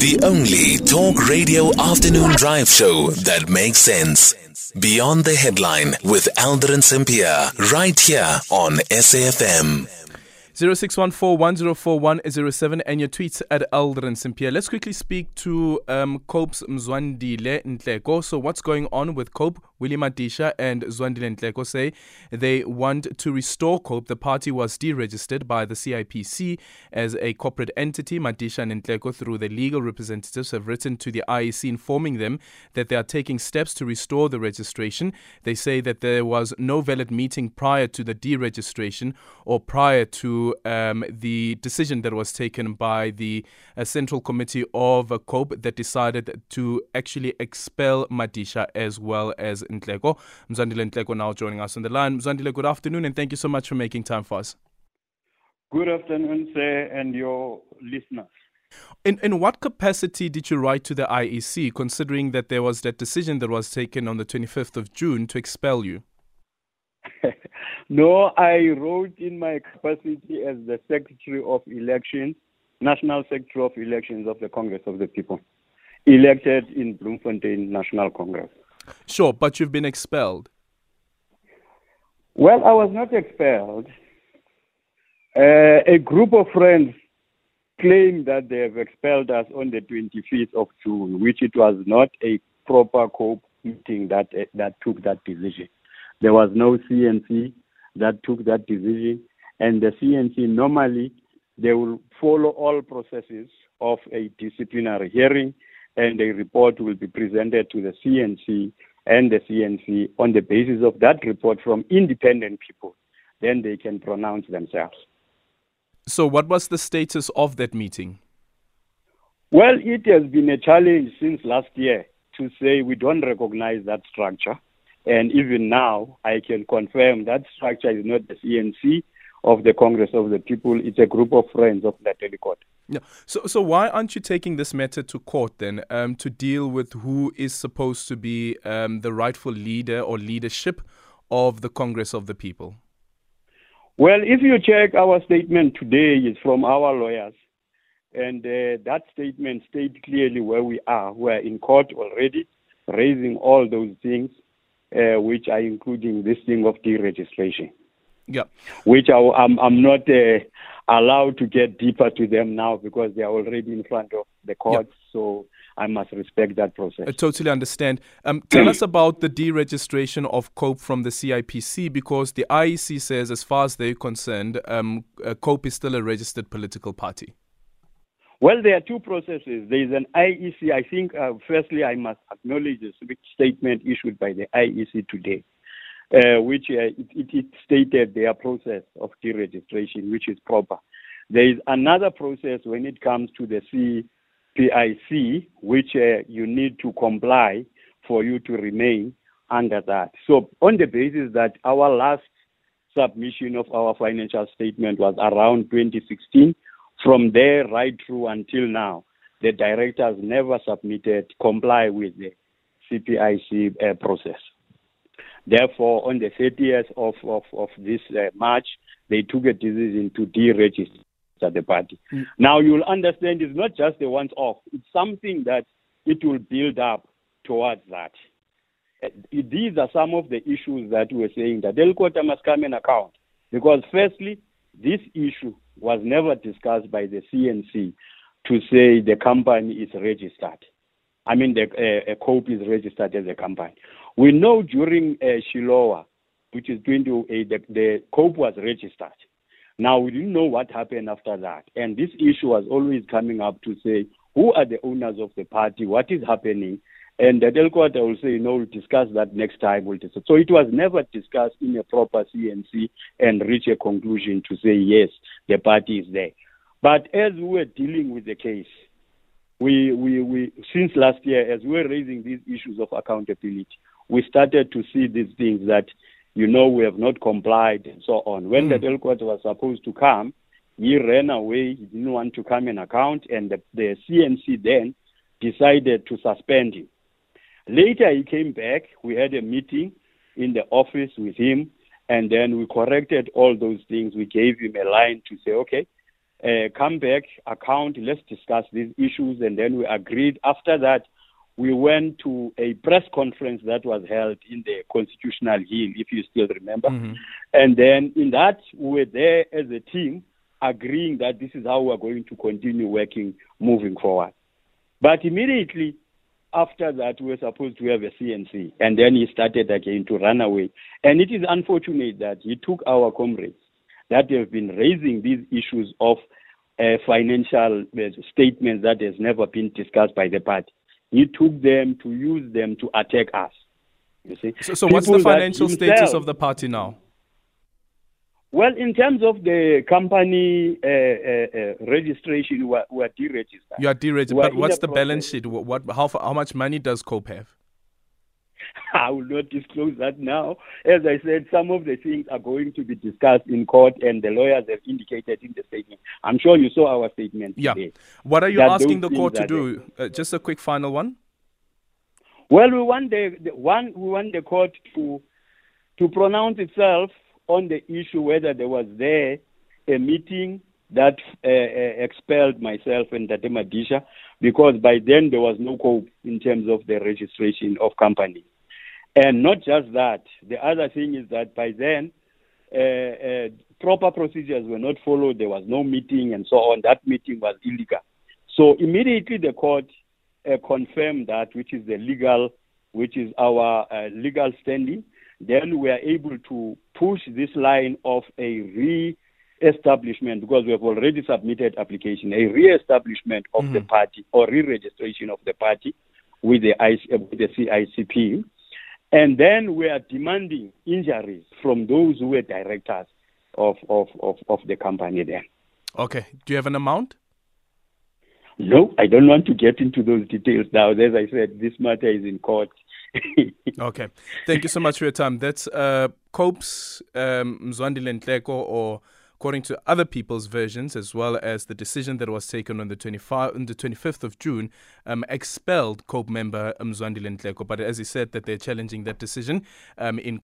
The only talk radio afternoon drive show that makes sense. Beyond the headline with Aldrin Sampear, right here on SAFM. 0614-104107 and your tweets at Aldrin Sampear. Let's quickly speak to um, COPE's Mzwandile Nhleko. So what's going on with COPE? Willie Madisha and Mzwandile Nhleko say they want to restore COPE. The party was deregistered by the CIPC as a corporate entity. Madisha and Nhleko, through their legal representatives, have written to the IEC informing them that they are taking steps to restore the registration. They say that there was no valid meeting prior to the deregistration or prior to um, the decision that was taken by the uh, Central Committee of uh, COPE that decided to actually expel Madisha as well as Nhleko. Mzwandile Nhleko now joining us on the line. Mzwandile, good afternoon and thank you so much for making time for us. Good afternoon, sir, and your listeners. In, in what capacity did you write to the IEC, considering that there was that decision that was taken on the 25th of June to expel you? no, I wrote in my capacity as the Secretary of Elections, National Secretary of Elections of the Congress of the People, elected in Bloemfontein National Congress. Sure, but you've been expelled. Well, I was not expelled. Uh, a group of friends claim that they have expelled us on the 25th of June, which it was not a proper COPE meeting that uh, that took that decision. There was no CNC that took that decision, and the CNC normally they will follow all processes of a disciplinary hearing, and a report will be presented to the CNC and the CNC on the basis of that report from independent people. Then they can pronounce themselves. So, what was the status of that meeting? Well, it has been a challenge since last year to say we don't recognize that structure. And even now, I can confirm that structure is not the CNC of the Congress of the People. It's a group of friends of Ntate Lekota. Yeah. So, so why aren't you taking this matter to court then um, to deal with who is supposed to be um, the rightful leader or leadership of the Congress of the People? Well, if you check our statement today, is from our lawyers, and uh, that statement states clearly where we are. We're in court already, raising all those things uh, which are including this thing of deregistration. Yeah. Which I, am I'm, I'm not uh, allowed to get deeper to them now because they are already in front of the courts. Yeah. So I must respect that process. I totally understand. Um, tell us about the deregistration of COPE from the CIPC because the IEC says, as far as they're concerned, um, uh, COPE is still a registered political party. Well, there are two processes. There is an IEC. I think, uh, firstly, I must acknowledge the statement issued by the IEC today, uh, which uh, it, it, stated their process of deregistration, which is proper. There is another process when it comes to the CIPC, which uh, you need to comply for you to remain under that. So, on the basis that our last submission of our financial statement was around 2016, from there right through until now, the directors never submitted, comply with the CIPC uh, process. Therefore, on the 30th of, of, of this uh, March, they took a decision to deregister the party. Mm. Now, you'll understand it's not just a once off, it's something that it will build up towards that. Uh, these are some of the issues that we're saying that Lekota must come in account. Because, firstly, this issue was never discussed by the CNC to say the company is registered. I mean, the uh, COPE is registered as a company. We know during uh, Shilowa, which is 2008, the, the COPE was registered. Now, we didn't know what happened after that. And this issue was always coming up to say, who are the owners of the party? What is happening? And the Lekota will say, know, we'll discuss that next time. We'll discuss. So it was never discussed in a proper CNC and reach a conclusion to say, yes, the party is there. But as we were dealing with the case, we, we, we, since last year, as we were raising these issues of accountability, we started to see these things that, you know, we have not complied and so on. When mm. the Lekota was supposed to come, he ran away. He didn't want to come and account, and the, the CNC then decided to suspend him. Later, he came back. We had a meeting in the office with him, and then we corrected all those things. We gave him a line to say, okay, uh, come back, account, let's discuss these issues. And then we agreed. After that, we went to a press conference that was held in the Constitutional Hill, if you still remember. Mm-hmm. And then in that, we were there as a team agreeing that this is how we're going to continue working moving forward. But immediately after that, we were supposed to have a CNC, and then he started again to run away. And it is unfortunate that he took our comrades that have been raising these issues of uh, financial uh, statements that has never been discussed by the party. He took them to use them to attack us. You see. So, so what's the financial himself, status of the party now? Well, in terms of the company uh, uh, uh, registration, we're, we're deregistered. You are deregistered, but what's the, the balance sheet? What, what, how, how much money does COPE have? I will not disclose that now. As I said, some of the things are going to be discussed in court, and the lawyers have indicated in the statement. I'm sure you saw our statement. Yeah. Today, what are you asking the court to do? Uh, just a quick final one. Well, we want the, the one. We want the court to to pronounce itself on the issue whether there was there a meeting that uh, uh, expelled myself and Tate Madisha because by then there was no cope in terms of the registration of companies. And not just that, the other thing is that by then, uh, uh, proper procedures were not followed. There was no meeting and so on. That meeting was illegal. So immediately the court uh, confirmed that, which is the legal, which is our uh, legal standing. Then we are able to push this line of a re-establishment because we have already submitted application, a re-establishment of mm-hmm. the party or re-registration of the party with the, IC, with the CIPC. And then we are demanding injuries from those who were directors of, of, of, of the company then. Okay. Do you have an amount? No, I don't want to get into those details now. As I said, this matter is in court. okay. Thank you so much for your time. That's uh, COPE's um, Mzwandile or according to other people's versions, as well as the decision that was taken on the, 25, on the 25th of June, um, expelled COPE member Mzwandile Nhleko. But as he said, that they're challenging that decision um, in